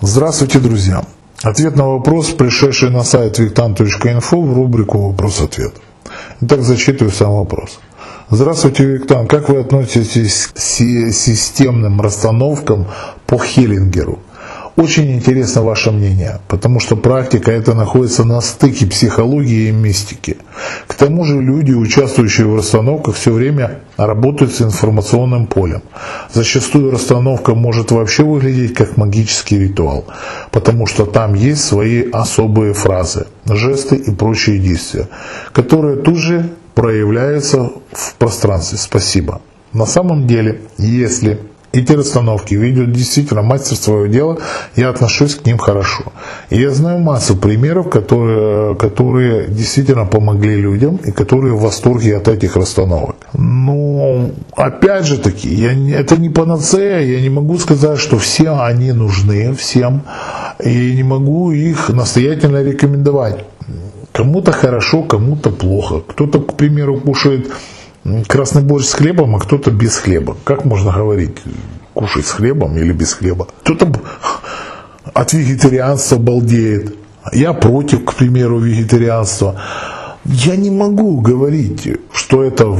Здравствуйте, друзья! Ответ на вопрос, пришедший на сайт виктан.инфо в рубрику «Вопрос-ответ». Итак, зачитываю сам вопрос. Здравствуйте, Виктан. Как вы относитесь к системным расстановкам по Хиллингеру? Очень интересно ваше мнение, потому что практика это находится на стыке психологии и мистики. К тому же люди, участвующие в расстановках, все время работают с информационным полем. Зачастую расстановка может вообще выглядеть как магический ритуал, потому что там есть свои особые фразы, жесты и прочие действия, которые тут же проявляются в пространстве. Спасибо. На самом деле, если эти расстановки видят действительно мастер своего дела, я отношусь к ним хорошо. И я знаю массу примеров, которые, которые действительно помогли людям и которые в восторге от этих расстановок. Но опять же таки, я, это не панацея, я не могу сказать, что все они нужны всем, и не могу их настоятельно рекомендовать. Кому-то хорошо, кому-то плохо. Кто-то, к примеру, кушает красный борщ с хлебом, а кто-то без хлеба. Как можно говорить, кушать с хлебом или без хлеба? Кто-то от вегетарианства балдеет. Я против, к примеру, вегетарианства. Я не могу говорить, что это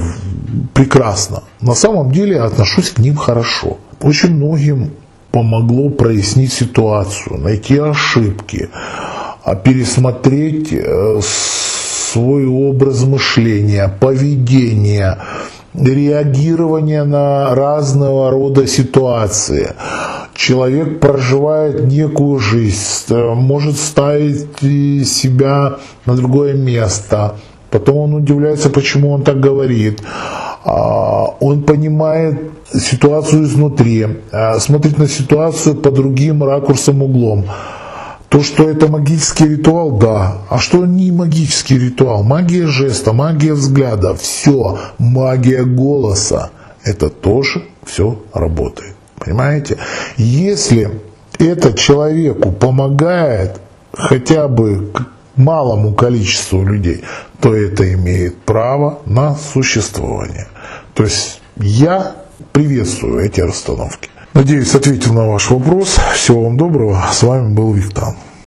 прекрасно. На самом деле отношусь к ним хорошо. Очень многим помогло прояснить ситуацию, найти ошибки, а пересмотреть э, свой образ мышления, поведения, реагирования на разного рода ситуации. Человек проживает некую жизнь, может ставить себя на другое место. Потом он удивляется, почему он так говорит. А, он понимает ситуацию изнутри, а, смотрит на ситуацию по другим ракурсам, углом. То, что это магический ритуал, да. А что не магический ритуал? Магия жеста, магия взгляда, все, магия голоса. Это тоже все работает. Понимаете? Если это человеку помогает хотя бы малому количеству людей, то это имеет право на существование. То есть я приветствую эти расстановки. Надеюсь, ответил на ваш вопрос. Всего вам доброго. С вами был Виктор.